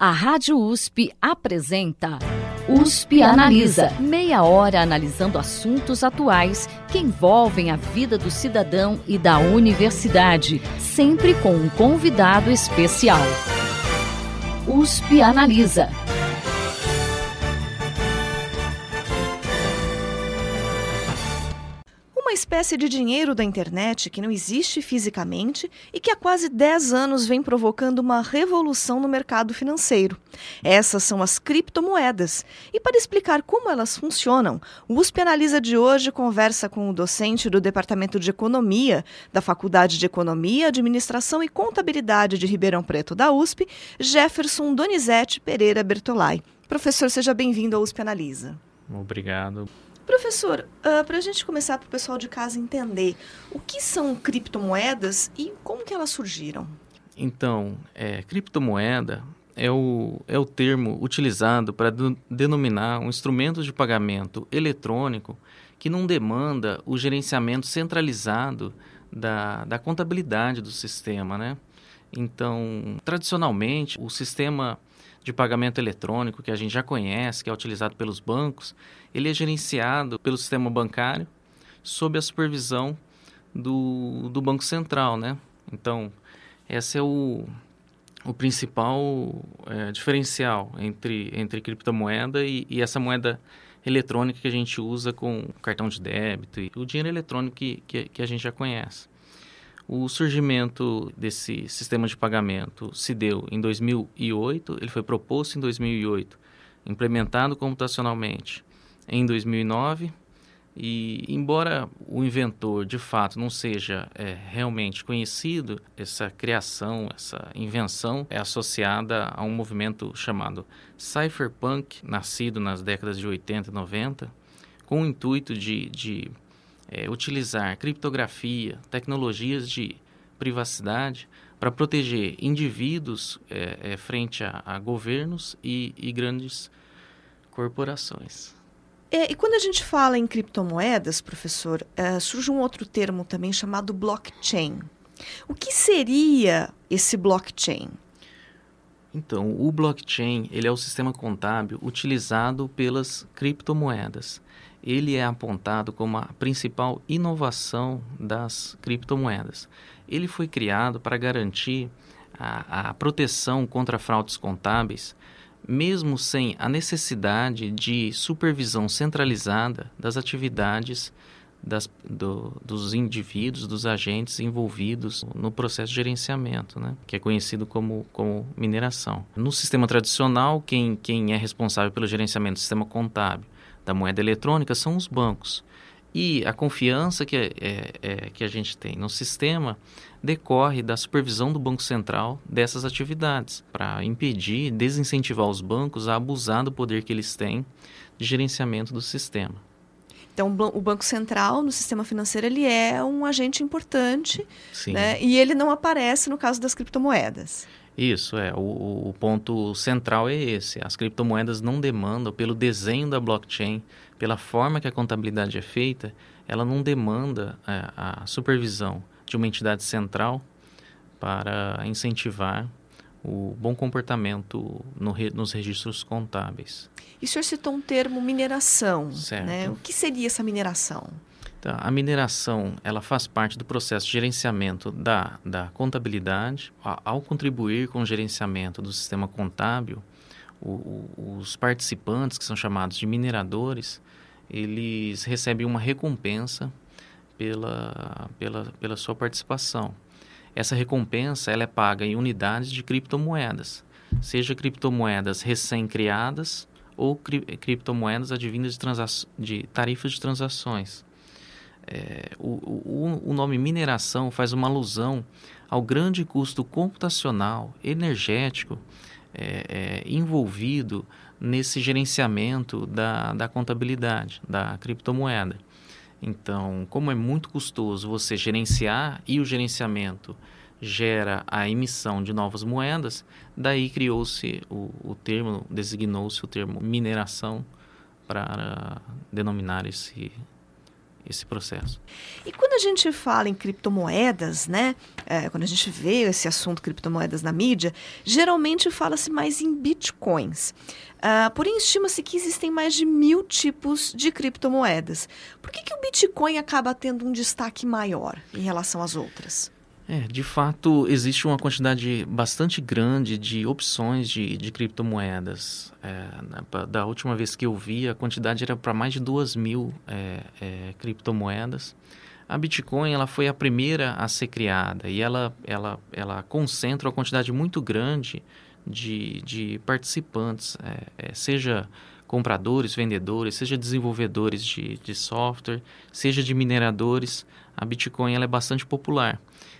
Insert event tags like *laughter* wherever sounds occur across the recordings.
A Rádio USP apresenta USP Analisa. Meia hora analisando assuntos atuais que envolvem a vida do cidadão e da universidade, sempre com um convidado especial. USP Analisa. Espécie de dinheiro da internet que não existe fisicamente e que há quase 10 anos vem provocando uma revolução no mercado financeiro. Essas são as criptomoedas. E para explicar como elas funcionam, o USP Analisa de hoje conversa com o docente do Departamento de Economia da Faculdade de Economia, Administração e Contabilidade de Ribeirão Preto da USP, Jefferson Donizete Pereira Bertolai. Professor, seja bem-vindo ao USP Analisa. Obrigado. Professor, uh, para a gente começar para o pessoal de casa entender, o que são criptomoedas e como que elas surgiram? Então, é, criptomoeda é o, é o termo utilizado para denominar um instrumento de pagamento eletrônico que não demanda o gerenciamento centralizado da, da contabilidade do sistema, né? Então, tradicionalmente, o sistema de pagamento eletrônico que a gente já conhece, que é utilizado pelos bancos, ele é gerenciado pelo sistema bancário sob a supervisão do, do Banco Central, né? Então, esse é o, o principal é, diferencial entre, entre criptomoeda e, e, essa moeda eletrônica que a gente usa com cartão de débito e o dinheiro eletrônico que, que, que a gente já conhece. O surgimento desse sistema de pagamento se deu em 2008, ele foi proposto em 2008, implementado computacionalmente em 2009 e, embora o inventor de fato não seja é, realmente conhecido, essa criação, essa invenção é associada a um movimento chamado cypherpunk, nascido nas décadas de 80 e 90, com o intuito de, de é, utilizar criptografia, tecnologias de privacidade para proteger indivíduos é, é, frente a, a governos e, e, grandes corporações. É, e quando a gente fala em criptomoedas, professor, é, surge um outro termo também chamado blockchain. O que seria esse blockchain? Então, o blockchain ele é o sistema contábil utilizado pelas criptomoedas ele é apontado como a principal inovação das criptomoedas. Ele foi criado para garantir a, a proteção contra fraudes contábeis, mesmo sem a necessidade de supervisão centralizada das atividades das, do, dos indivíduos, dos agentes envolvidos no processo de gerenciamento, né? que é conhecido como, como mineração. No sistema tradicional, quem, quem é responsável pelo gerenciamento do sistema contábil da moeda eletrônica são os bancos. E a confiança que, é, é, que a gente tem no sistema decorre da supervisão do Banco Central dessas atividades, para impedir, desincentivar os bancos a abusar do poder que eles têm de gerenciamento do sistema. Então, o Banco Central, no sistema financeiro, ele é um agente importante né? e ele não aparece no caso das criptomoedas. Isso, é. O, o, ponto central é esse. As criptomoedas não demandam, pelo desenho da blockchain, pela forma que a contabilidade é feita, ela não demanda é, a supervisão de uma entidade central para incentivar o bom comportamento no, nos registros contábeis. E o senhor citou um termo mineração. Certo. Né? O que seria essa mineração? Então, a mineração ela faz parte do processo de gerenciamento da, da contabilidade. Ao contribuir com o gerenciamento do sistema contábil, o, os participantes, que são chamados de mineradores, eles recebem uma recompensa pela, pela, pela sua participação. Essa recompensa ela é paga em unidades de criptomoedas, seja criptomoedas recém-criadas ou cri criptomoedas advindas de, de tarifas de transações. É, o, o, o nome mineração faz uma alusão ao grande custo computacional, energético, é, é, envolvido nesse gerenciamento da, da contabilidade, da criptomoeda. Então, como é muito custoso você gerenciar e o gerenciamento gera a emissão de novas moedas, daí criou-se o, o termo, designou-se o termo mineração para denominar esse, esse processo. E quando a gente fala em criptomoedas, né? É, quando a gente vê esse assunto criptomoedas na mídia, geralmente fala-se mais em bitcoins. Uh, porém, estima-se que existem mais de mil tipos de criptomoedas. Por que, que o Bitcoin acaba tendo um destaque maior em relação às outras? É, de fato, existe uma quantidade bastante grande de opções de, de criptomoedas. É, da última vez que eu vi, a quantidade era para mais de duas mil é, é, criptomoedas. A Bitcoin ela foi a primeira a ser criada e ela, ela, ela concentra uma quantidade muito grande de, de participantes, é, é, seja compradores, vendedores, seja desenvolvedores de, de software, seja de mineradores. A Bitcoin ela é bastante popular.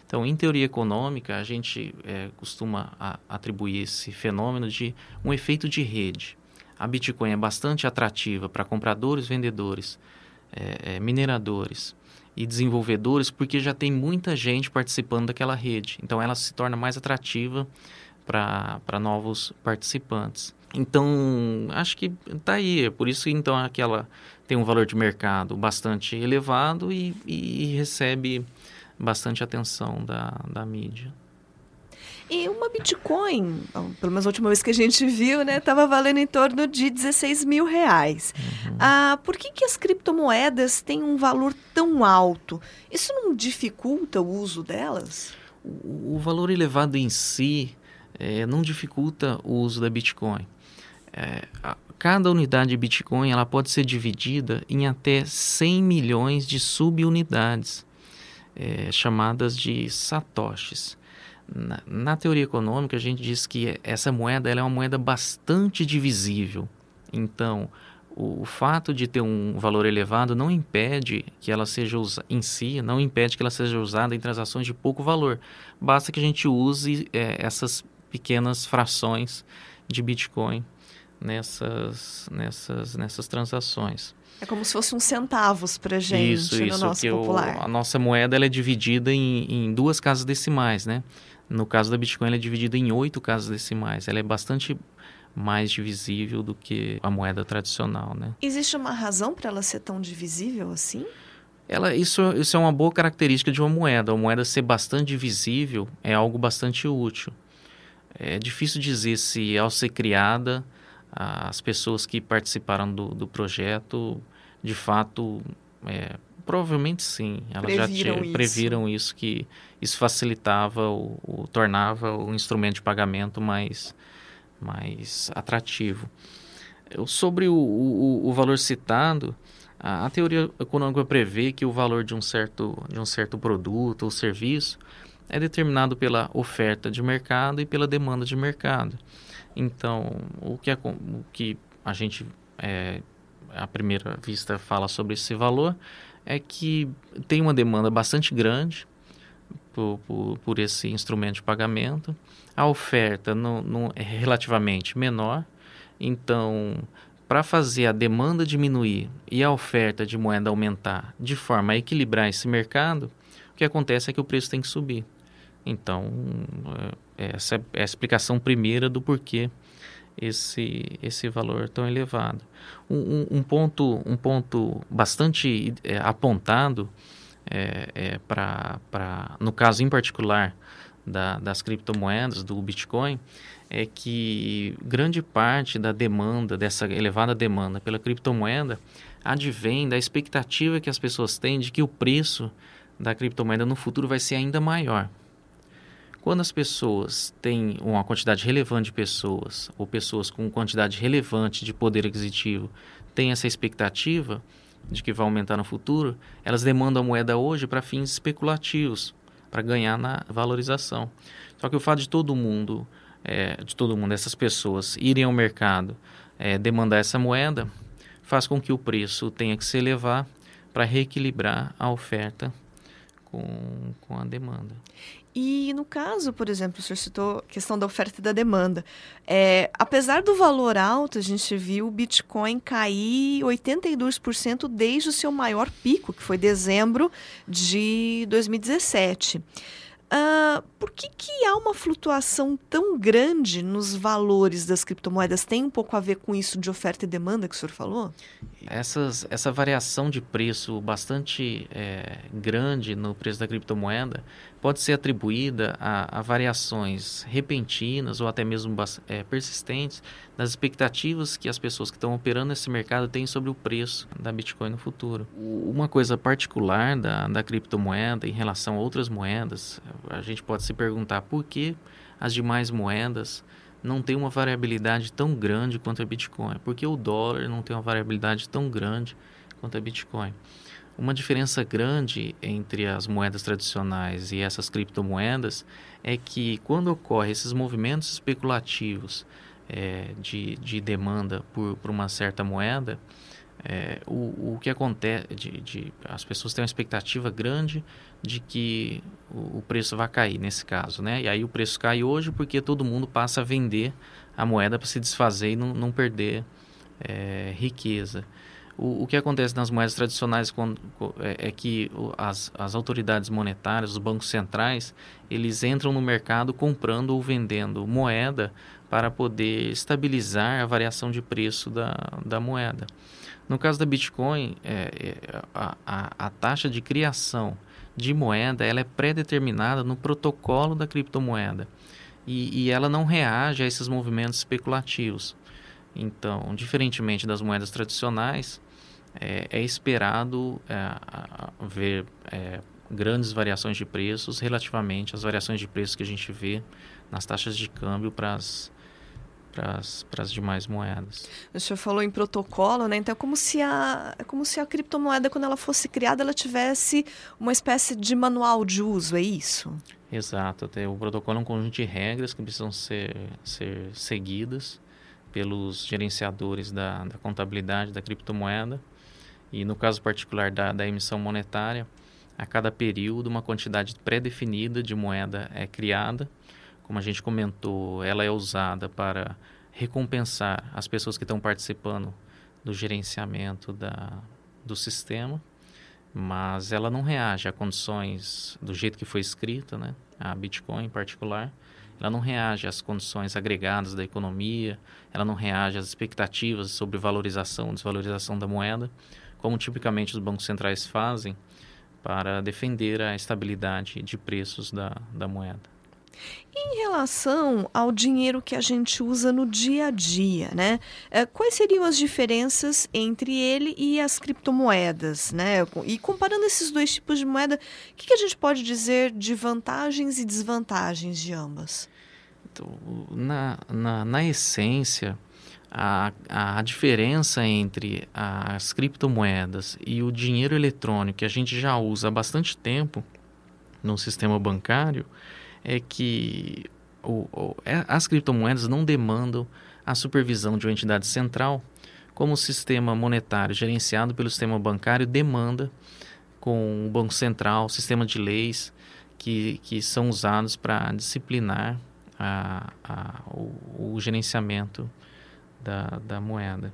Então, em teoria econômica, a gente é, costuma a, atribuir esse fenômeno de um efeito de rede. A Bitcoin é bastante atrativa para compradores, vendedores, é, é, mineradores e desenvolvedores, porque já tem muita gente participando daquela rede. Então, ela se torna mais atrativa para novos participantes. Então, acho que está aí. É por isso então aquela tem um valor de mercado bastante elevado e, e recebe bastante atenção da, da mídia. E uma Bitcoin, pelo menos a última vez que a gente viu, né, estava valendo em torno de 16 mil reais. Uhum. Ah, por que, que as criptomoedas têm um valor tão alto? Isso não dificulta o uso delas? O, o valor elevado em si é, não dificulta o uso da Bitcoin. É, a, cada unidade de Bitcoin ela pode ser dividida em até 100 milhões de subunidades é, chamadas de satoshis. Na, na, teoria econômica, a gente diz que essa moeda é uma moeda bastante divisível. Então, o, o, fato de ter um valor elevado não impede que ela seja usada em si, não impede que ela seja usada em transações de pouco valor. Basta que a gente use é, essas pequenas frações de Bitcoin nessas, nessas, nessas transações. É como se fosse uns centavos para gente isso, no isso, nosso popular. O, a nossa moeda ela é dividida em, em duas casas decimais, né? No caso da Bitcoin, ela é dividida em oito casas decimais. Ela é bastante mais divisível do que a moeda tradicional, né? Existe uma razão para ela ser tão divisível assim? Ela, isso, isso é uma boa característica de uma moeda. A moeda ser bastante divisível é algo bastante útil. É difícil dizer se ao ser criada as pessoas que participaram do, do projeto, de fato, é, provavelmente sim. Elas previram já isso. previram isso, que isso facilitava, o, o, tornava o instrumento de pagamento mais, mais atrativo. Sobre o, o, o valor citado, a, a, teoria econômica prevê que o valor de um certo, de um certo produto ou serviço é determinado pela oferta de mercado e pela demanda de mercado. Então, o que, é, o que a gente, é, à primeira vista, fala sobre esse valor é que tem uma demanda bastante grande por, por, por esse instrumento de pagamento. A oferta não, não é relativamente menor. Então, para fazer a demanda diminuir e a oferta de moeda aumentar de forma a equilibrar esse mercado, o que acontece é que o preço tem que subir. Então, é, essa é a explicação primeira do porquê esse, esse valor tão elevado. Um, um, ponto, um ponto bastante é, apontado é, é para, no caso em particular da, das criptomoedas, do Bitcoin, é que grande parte da demanda, dessa elevada demanda pela criptomoeda, advém da expectativa que as pessoas têm de que o preço da criptomoeda no futuro vai ser ainda maior. Quando as pessoas têm uma quantidade relevante de pessoas, ou pessoas com quantidade relevante de poder aquisitivo, têm essa expectativa de que vai aumentar no futuro, elas demandam a moeda hoje para fins especulativos, para ganhar na valorização. Só que o fato de todo mundo, é, de todo mundo, essas pessoas irem ao mercado é, demandar essa moeda, faz com que o preço tenha que se elevar para reequilibrar a oferta com, com a demanda. E no caso, por exemplo, o senhor citou a questão da oferta e da demanda. É, apesar do valor alto, a gente viu o Bitcoin cair 82% desde o seu maior pico, que foi dezembro de 2017. Uh, por que, que há uma flutuação tão grande nos valores das criptomoedas? Tem um pouco a ver com isso de oferta e demanda que o senhor falou? Essas, essa variação de preço bastante é, grande no preço da criptomoeda pode ser atribuída a, a variações repentinas ou até mesmo é, persistentes das expectativas que as pessoas que estão operando nesse mercado têm sobre o preço da Bitcoin no futuro. Uma coisa particular da, da criptomoeda em relação a outras moedas, a gente pode se perguntar por que as demais moedas não têm uma variabilidade tão grande quanto a Bitcoin? Por que o dólar não tem uma variabilidade tão grande quanto a Bitcoin? Uma diferença grande entre as moedas tradicionais e essas criptomoedas é que quando ocorrem esses movimentos especulativos é, de, de demanda por, por uma certa moeda, é, o, o que acontece, de, de, as pessoas têm uma expectativa grande de que o, o, preço vai cair nesse caso, né? E aí o preço cai hoje porque todo mundo passa a vender a moeda para se desfazer e não, não perder é, riqueza. O, o, que acontece nas moedas tradicionais quando, é, é que as, as autoridades monetárias, os bancos centrais, eles entram no mercado comprando ou vendendo moeda para poder estabilizar a variação de preço da, da moeda. No caso da Bitcoin, é, é, a, a, a, taxa de criação de moeda ela é pré-determinada no protocolo da criptomoeda e, e, ela não reage a esses movimentos especulativos. Então, diferentemente das moedas tradicionais, é, é esperado é, ver é, grandes variações de preços relativamente às variações de preços que a gente vê nas taxas de câmbio para as para as demais moedas. O senhor falou em protocolo, né? Então é como se a é como se a criptomoeda quando ela fosse criada ela tivesse uma espécie de manual de uso, é isso? Exato. O protocolo é um conjunto de regras que precisam ser ser seguidas pelos gerenciadores da, da contabilidade da criptomoeda e no caso particular da, da emissão monetária, a cada período uma quantidade pré-definida de moeda é criada como a gente comentou, ela é usada para recompensar as pessoas que estão participando do gerenciamento da, do sistema, mas ela não reage a condições do jeito que foi escrita, né? a Bitcoin em particular. Ela não reage às condições agregadas da economia, ela não reage às expectativas sobre valorização, desvalorização da moeda, como tipicamente os bancos centrais fazem para defender a estabilidade de preços da, da moeda. Em relação ao dinheiro que a gente usa no dia a dia, né? Eh, quais seriam as diferenças entre ele e as criptomoedas, né? E comparando esses dois tipos de moeda, o que, a gente pode dizer de vantagens e desvantagens de ambas? Então, na, na, na essência, a, a diferença entre as criptomoedas e o dinheiro eletrônico que a gente já usa há bastante tempo no sistema bancário é que o, o, é, as criptomoedas não demandam a supervisão de uma entidade central, como o sistema monetário gerenciado pelo sistema bancário demanda com o Banco Central, sistema de leis que, que são usados para disciplinar a, a, o, o, gerenciamento da, da moeda.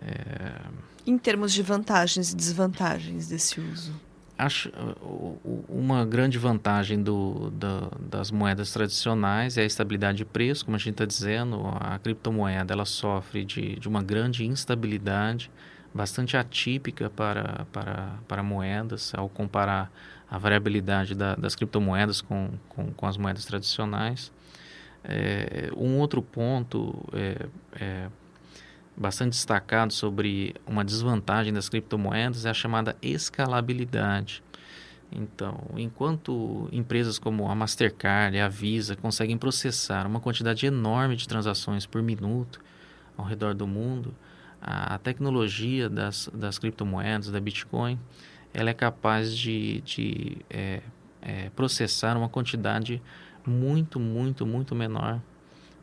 É... Em termos de vantagens e desvantagens desse uso? Acho, uma grande vantagem do, da, das moedas tradicionais é a estabilidade de preço, como a gente está dizendo, a criptomoeda ela sofre de, de uma grande instabilidade, bastante atípica para, para, para moedas, ao comparar a variabilidade da, das criptomoedas com, com, com, as moedas tradicionais. É, um outro ponto é, é bastante destacado sobre uma desvantagem das criptomoedas é a chamada escalabilidade. Então, enquanto empresas como a Mastercard e a Visa conseguem processar uma quantidade enorme de transações por minuto ao redor do mundo, a tecnologia das, das criptomoedas, da Bitcoin, ela é capaz de, de é, é, processar uma quantidade muito, muito, muito menor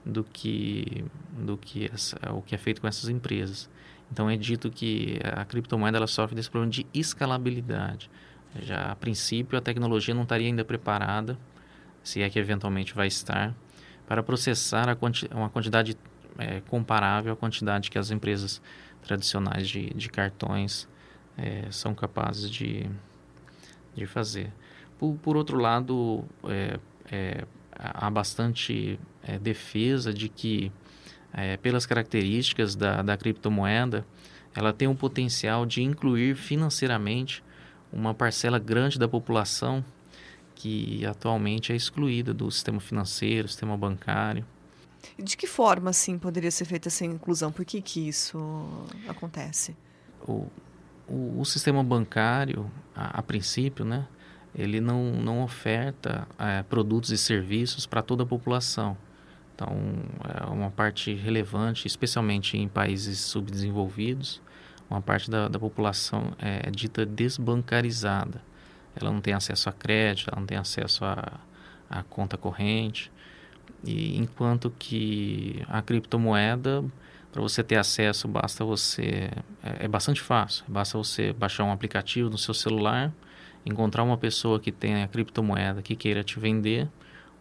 do que, do que essa, o que é feito com essas empresas. Então é dito que a criptomoeda ela sofre desse problema de escalabilidade. Já a princípio a tecnologia não estaria ainda preparada, se é que eventualmente vai estar, para processar quanti uma quantidade é, comparável à quantidade que as empresas tradicionais de, de cartões é, são capazes de, de fazer. Por, por outro lado, é, é, há bastante é, defesa de que, é, pelas características da, da criptomoeda, ela tem um potencial de incluir financeiramente uma parcela grande da população que atualmente é excluída do sistema financeiro, sistema bancário. De que forma, assim, poderia ser feita essa inclusão? Por que, que isso acontece? O, o, o sistema bancário, a, a, princípio, né, ele não, não oferta é, produtos e serviços para toda a população. Então, é uma parte relevante, especialmente em países subdesenvolvidos, uma parte da, da população é dita desbancarizada ela não tem acesso a crédito, ela não tem acesso a, a conta corrente. E enquanto que a criptomoeda, para você ter acesso, basta você. É, é, bastante fácil. Basta você baixar um aplicativo no seu celular, encontrar uma pessoa que tem a criptomoeda que queira te vender,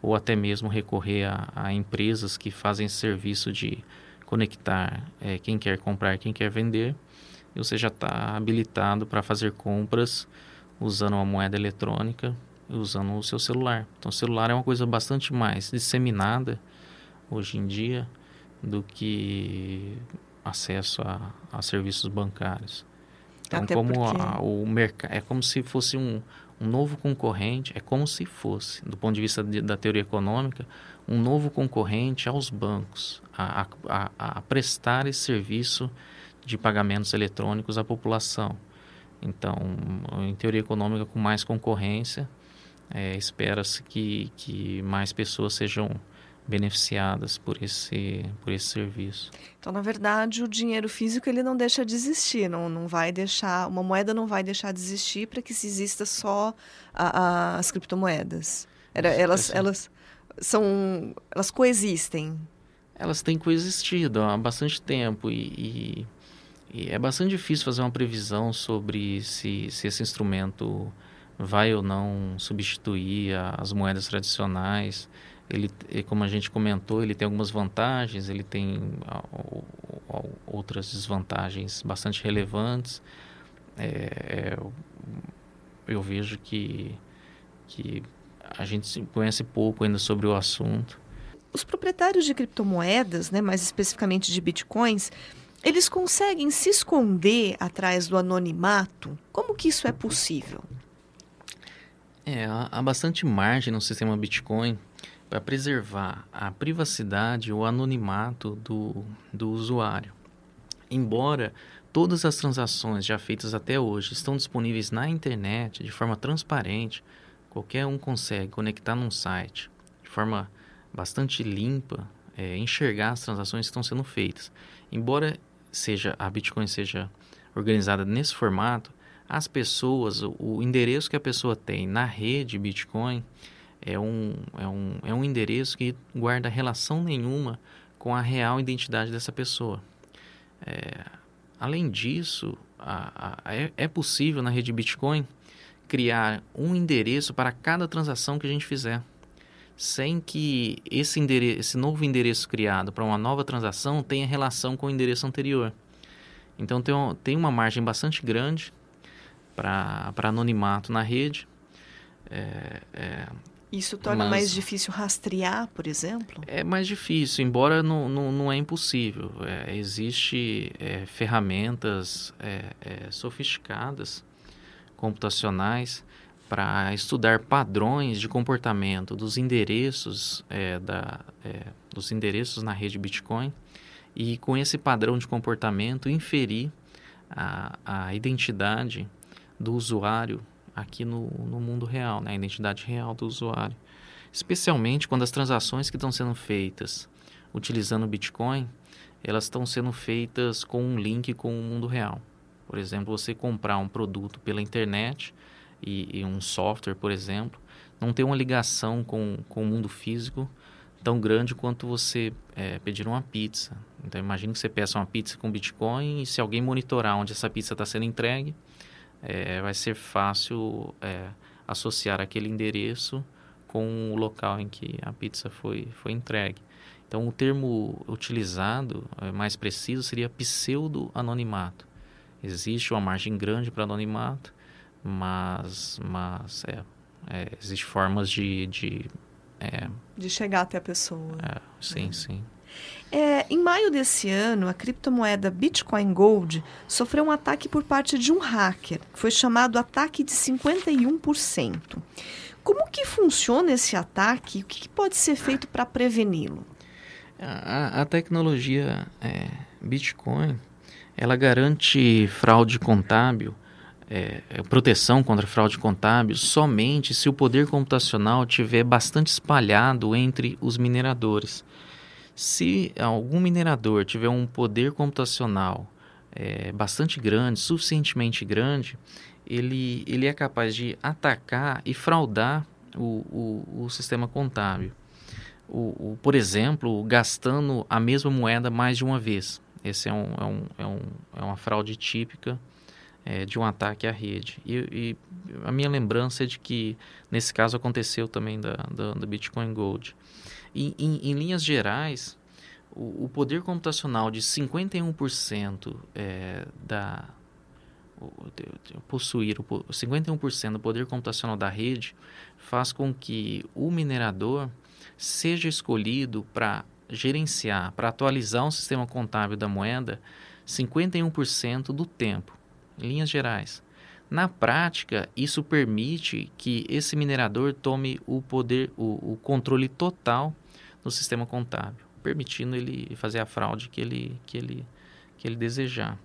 ou até mesmo recorrer a, a empresas que fazem serviço de conectar é, quem quer comprar, quem quer vender, e você já está habilitado para fazer compras usando uma moeda eletrônica usando o seu celular. Então, o celular é uma coisa bastante mais disseminada hoje em dia do que acesso a, a serviços bancários. Então, Até como porque... a, o mercado é como se fosse um, um novo concorrente, é como se fosse, do ponto de vista de, da teoria econômica, um novo concorrente aos bancos, a, a, a prestar esse serviço de pagamentos eletrônicos à população. Então, em teoria econômica, com mais concorrência, é, espera-se que, que mais pessoas sejam beneficiadas por esse, por esse serviço. Então, na verdade, o dinheiro físico ele não deixa de existir, não, não vai deixar, uma moeda não vai deixar de existir para que se exista só a, a, as criptomoedas. Era, elas, elas são, elas coexistem. Elas têm coexistido há bastante tempo e, e e é bastante difícil fazer uma previsão sobre se, se esse instrumento vai ou não substituir as moedas tradicionais. Ele, como a gente comentou, ele tem algumas vantagens, ele tem outras desvantagens bastante relevantes. É, é, eu vejo que, que a gente conhece pouco ainda sobre o assunto. Os proprietários de criptomoedas, né, mais especificamente de bitcoins, eles conseguem se esconder atrás do anonimato? Como que isso é possível? É, há bastante margem no sistema Bitcoin para preservar a privacidade ou anonimato do, do usuário. Embora todas as transações já feitas até hoje estão disponíveis na internet de forma transparente, qualquer um consegue conectar num site de forma bastante limpa, é, enxergar as transações que estão sendo feitas. Embora seja a Bitcoin seja organizada nesse formato, as pessoas, o, endereço que a pessoa tem na rede Bitcoin é um, é um, é um endereço que guarda relação nenhuma com a real identidade dessa pessoa. É, além disso, a, a, é, é possível na rede Bitcoin criar um endereço para cada transação que a gente fizer sem que esse, endereço, esse novo endereço criado para uma nova transação tenha relação com o endereço anterior. Então tem, tem uma margem bastante grande para anonimato na rede. É, é, Isso torna mas, mais difícil rastrear, por exemplo? É mais difícil, embora não, não, não é impossível. É, Existem é, ferramentas é, é, sofisticadas, computacionais, para estudar padrões de comportamento dos endereços é, da, é, dos endereços na rede Bitcoin e com esse padrão de comportamento inferir a, a identidade do usuário aqui no, no mundo real, né? identidade real do usuário. Especialmente quando as transações que estão sendo feitas utilizando o Bitcoin, elas estão sendo feitas com um link com o mundo real. Por exemplo, você comprar um produto pela internet e, e um software, por exemplo, não tem uma ligação com, com o mundo físico tão grande quanto você é, pedir uma pizza. Então, imagine que você peça uma pizza com Bitcoin e se alguém monitorar onde essa pizza está sendo entregue, é, vai ser fácil é, associar aquele endereço com o local em que a pizza foi, foi entregue. Então, o termo utilizado, é, mais preciso, seria pseudo-anonimato. Existe uma margem grande para anonimato, mas, mas é, É, Existem formas de... De, é, de chegar até a pessoa. É, sim, uhum. sim. É, em maio desse ano, a criptomoeda Bitcoin Gold sofreu um ataque por parte de um hacker, que foi chamado ataque de 51%. Como que funciona esse ataque? O que, que pode ser feito para preveni-lo? A, a, tecnologia é, Bitcoin, ela garante fraude contábil, é, é, proteção contra fraude contábil somente se o poder computacional estiver bastante espalhado entre os mineradores. Se algum minerador tiver um poder computacional é, bastante grande, suficientemente grande, ele, ele é capaz de atacar e fraudar o, o, o sistema contábil. O, o, por exemplo, gastando a mesma moeda mais de uma vez. Esse é, um, é, um, é, um, é uma fraude típica é, de um ataque à rede. E, e, a minha lembrança é de que, nesse caso, aconteceu também da, da, da Bitcoin Gold. E, em, em linhas gerais, o, o, poder computacional de 51% é, da possuir o 51% do poder computacional da rede faz com que o minerador seja escolhido para gerenciar, para atualizar um sistema contábil da moeda 51% do tempo, em linhas gerais. Na prática, isso permite que esse minerador tome o poder, o, o controle total no sistema contábil, permitindo ele fazer a fraude que ele, que ele, que ele desejar.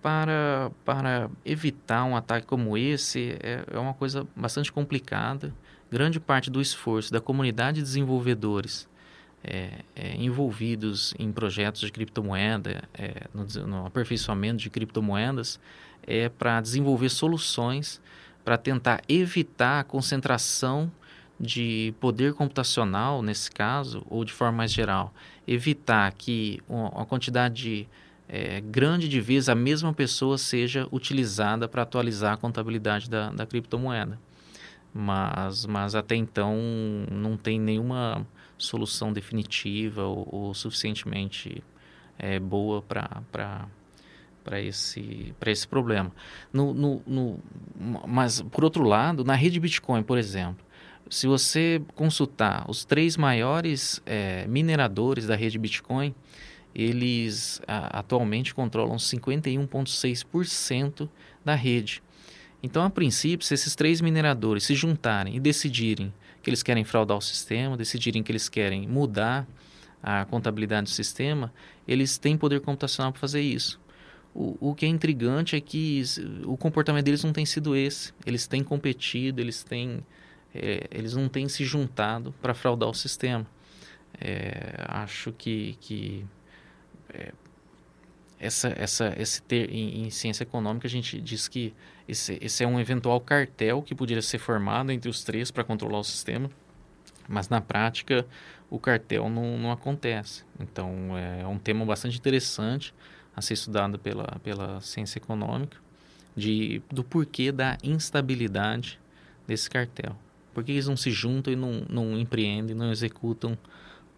Para, para evitar um ataque como esse, é, é uma coisa bastante complicada. Grande parte do esforço da comunidade de desenvolvedores é, é, envolvidos em projetos de criptomoeda, é, no, no, aperfeiçoamento de criptomoedas, é para desenvolver soluções para tentar evitar a concentração de poder computacional, nesse caso, ou de forma mais geral, evitar que uma quantidade é, grande de vezes a mesma pessoa seja utilizada para atualizar a contabilidade da, da criptomoeda. Mas, mas até então não tem nenhuma solução definitiva ou, ou suficientemente é, boa para esse, esse problema. No, no, no, mas, por outro lado, na rede Bitcoin, por exemplo, se você consultar os três maiores é, mineradores da rede Bitcoin, eles a, atualmente controlam 51,6% da rede. Então, a princípio, se esses três mineradores se juntarem e decidirem que eles querem fraudar o sistema, decidirem que eles querem mudar a contabilidade do sistema, eles têm poder computacional para fazer isso. O, o que é intrigante é que o comportamento deles não tem sido esse. Eles têm competido, eles têm é, eles não têm se juntado para fraudar o sistema. É, acho que, que é, essa, essa, esse ter, em, em, ciência econômica a gente diz que esse, esse é um eventual cartel que poderia ser formado entre os três para controlar o sistema, mas na prática o cartel não, não acontece. Então é um tema bastante interessante a ser estudado pela, pela ciência econômica de, do porquê da instabilidade desse cartel. Por que eles não se juntam e não, não empreendem, não executam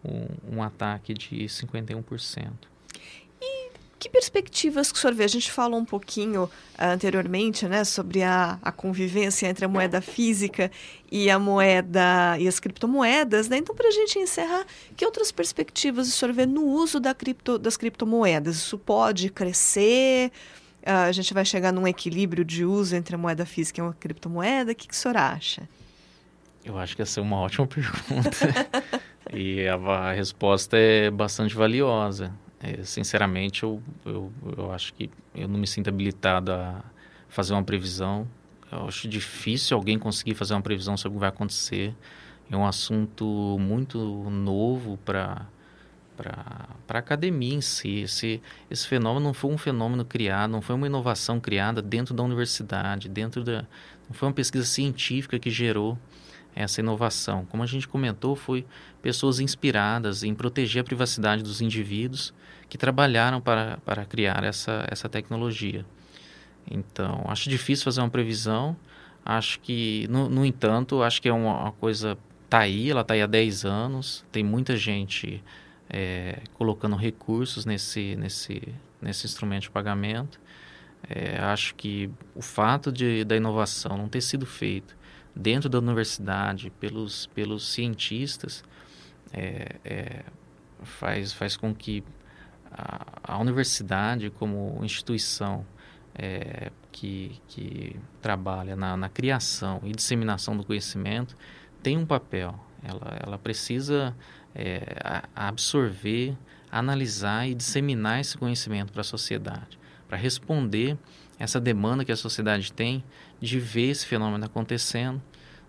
um, um ataque de 51%? E que perspectivas que o senhor vê? A gente falou um pouquinho uh, anteriormente né, sobre a, a convivência entre a moeda física e a moeda e as criptomoedas. Né? Então, para a gente encerrar, que outras perspectivas o senhor vê no uso da cripto, das criptomoedas? Isso pode crescer? Uh, a gente vai chegar num equilíbrio de uso entre a moeda física e a criptomoeda? O que, que o senhor acha? Eu acho que essa é uma ótima *laughs* pergunta. e a, a, resposta é bastante valiosa. É, sinceramente, eu, eu, eu acho que eu não me sinto habilitado a fazer uma previsão. Eu acho difícil alguém conseguir fazer uma previsão sobre o que vai acontecer. É um assunto muito novo para para a academia em si. Esse, esse fenômeno não foi um fenômeno criado, não foi uma inovação criada dentro da universidade, dentro da. Não foi uma pesquisa científica que gerou essa inovação. Como a gente comentou, foi pessoas inspiradas em proteger a privacidade dos indivíduos que trabalharam para, para criar essa, essa tecnologia. Então, acho difícil fazer uma previsão. Acho que, no, no entanto, acho que é uma, uma coisa. Está aí, ela está aí há 10 anos. Tem muita gente é, colocando recursos nesse, nesse, nesse instrumento de pagamento. É, acho que o fato de, da inovação não ter sido feito dentro da universidade, pelos, pelos cientistas, é, é, faz, faz com que a, a universidade, como instituição é, que, que trabalha na, na criação e disseminação do conhecimento, tem um papel. Ela, ela precisa é, absorver, analisar e disseminar esse conhecimento para a sociedade, para responder essa demanda que a sociedade tem de ver esse fenômeno acontecendo,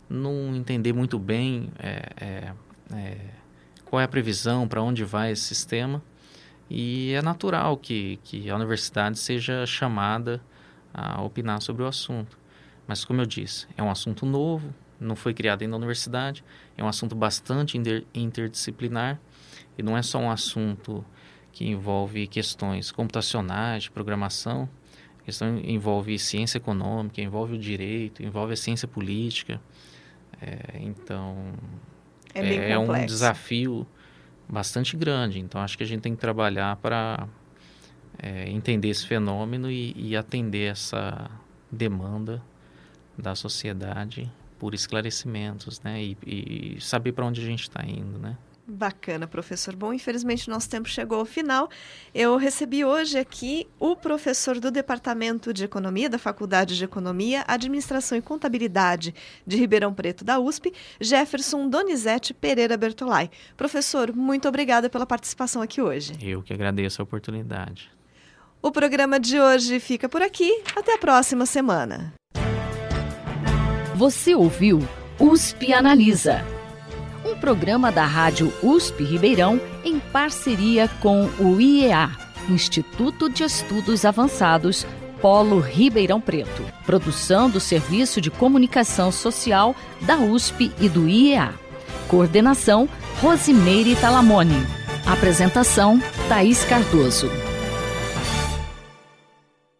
não entender muito bem é, é, é qual é a previsão, para onde vai esse sistema, e é natural que, que a universidade seja chamada a opinar sobre o assunto. Mas, como eu disse, é um assunto novo, não foi criado ainda na universidade, é um assunto bastante interdisciplinar e não é só um assunto que envolve questões computacionais, de programação, a questão envolve ciência econômica, envolve o direito, envolve a ciência política. É, então, é, é um desafio bastante grande. Então, acho que a gente tem que trabalhar para é, entender esse fenômeno e, e atender essa demanda da sociedade por esclarecimentos, né? E, e saber para onde a gente está indo, né? Bacana, professor. Bom, infelizmente nosso tempo chegou ao final. Eu recebi hoje aqui o professor do Departamento de Economia da Faculdade de Economia, Administração e Contabilidade de Ribeirão Preto da USP, Jefferson Donizete Pereira Bertolai. Professor, muito obrigada pela participação aqui hoje. Eu que agradeço a oportunidade. O programa de hoje fica por aqui. Até a próxima semana. Você ouviu USP Analisa um programa da Rádio USP Ribeirão em parceria com o IEA, Instituto de Estudos Avançados, Polo Ribeirão Preto. Produção do Serviço de Comunicação Social da USP e do IEA. Coordenação Rosimeire Talamone. Apresentação Thaís Cardoso.